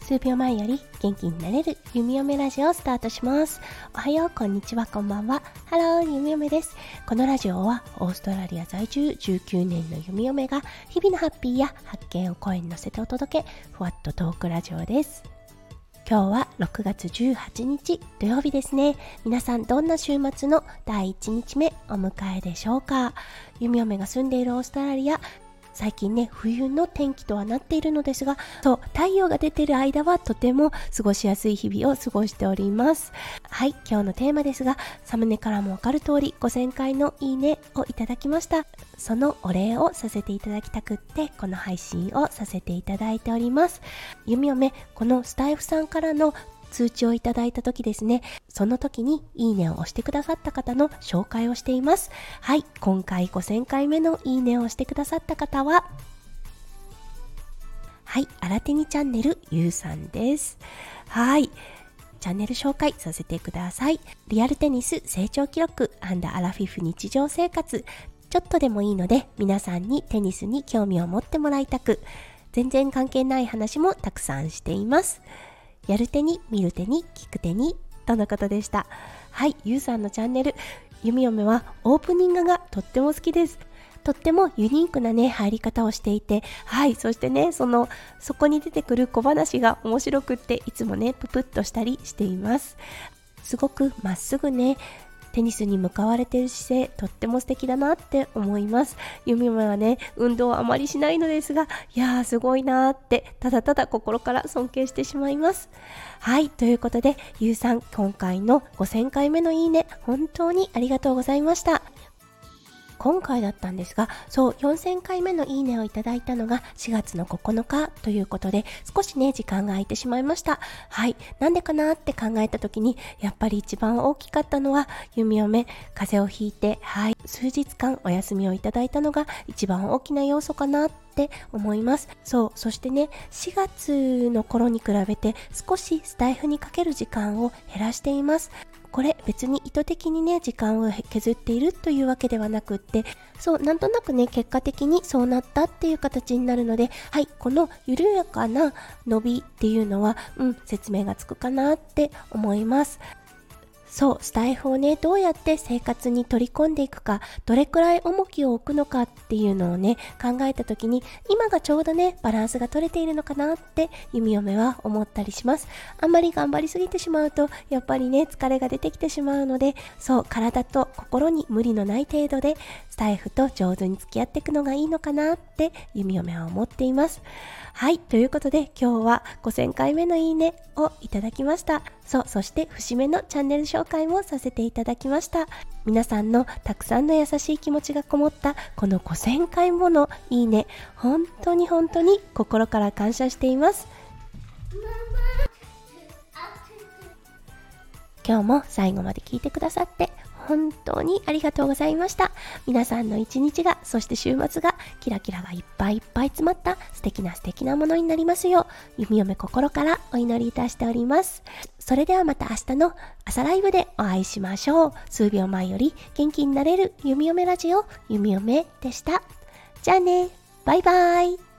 数秒前より元気になれる弓嫁ラジオをスタートします。おはよう、こんにちは、こんばんは。ハロー、弓嫁です。このラジオはオーストラリア在住19年の弓嫁が日々のハッピーや発見を声に乗せてお届け、ふわっとトークラジオです。今日は6月18日土曜日ですね。皆さんどんな週末の第1日目お迎えでしょうか？弓嫁が住んでいるオーストラリア最近ね冬の天気とはなっているのですがそう太陽が出てる間はとても過ごしやすい日々を過ごしております。はい今日のテーマですがサムネからもわかる通り5000回のいいねをいただきました。そのお礼をさせていただきたくってこの配信をさせていただいております。弓嫁このスタイフさんからの通知をいただいた時ですね、その時にいいねを押してくださった方の紹介をしています。はい、今回5000回目のいいねを押してくださった方は、はい、新手にチャンネルゆうさんです。はい。チャンネル紹介させてください。リアルテニス成長記録アラフィフ日常生活。ちょっとでもいいので皆さんにテニスに興味を持ってもらいたく、全然関係ない話もたくさんしています。やる手に、見る手に、聞く手に、とのことでした。はい、ゆうさんのチャンネル、ゆみおめはオープニングがとっても好きです。とってもユニークなね、入り方をしていて、はい、そしてね、その、そこに出てくる小話が面白くって、いつもね、ぷぷっとしたりしています。すごくまっすぐね、テニスに向かわれてる姿勢とっても素敵だなって思います。ゆみはね運動はあまりしないのですがいやーすごいなーってただただ心から尊敬してしまいます。はいということでゆうさん今回の5000回目のいいね本当にありがとうございました。今回だったんですが、そう、4000回目のいいねをいただいたのが4月の9日ということで、少しね、時間が空いてしまいました。はい。なんでかなって考えた時に、やっぱり一番大きかったのは、弓嫁、風邪をひいて、はい、数日間お休みをいただいたのが一番大きな要素かなって思います。そう、そしてね、4月の頃に比べて少しスタイフにかける時間を減らしています。これ別に意図的にね時間を削っているというわけではなくってそうなんとなくね結果的にそうなったっていう形になるのではいこの緩やかな伸びっていうのはうん説明がつくかなって思います。そう、スタイフをね、どうやって生活に取り込んでいくか、どれくらい重きを置くのかっていうのをね、考えた時に、今がちょうどね、バランスが取れているのかなって、弓嫁は思ったりします。あんまり頑張りすぎてしまうと、やっぱりね、疲れが出てきてしまうので、そう、体と心に無理のない程度で、スタイフと上手に付き合っていくのがいいのかなって、弓嫁は思っています。はい、ということで今日は5000回目のいいねをいただきました。そう、そして節目のチャンネル紹介もさせていただきました。皆さんのたくさんの優しい気持ちがこもったこの5000回ものいいね、本当に本当に心から感謝しています。今日も最後まで聞いてくださって本当にありがとうございました。皆さんの一日が、そして週末が、キラキラがいっぱいいっぱい詰まった素敵な素敵なものになりますよう、弓嫁心からお祈りいたしております。それではまた明日の朝ライブでお会いしましょう。数秒前より元気になれる弓嫁ラジオ、弓嫁でした。じゃあね、バイバイ。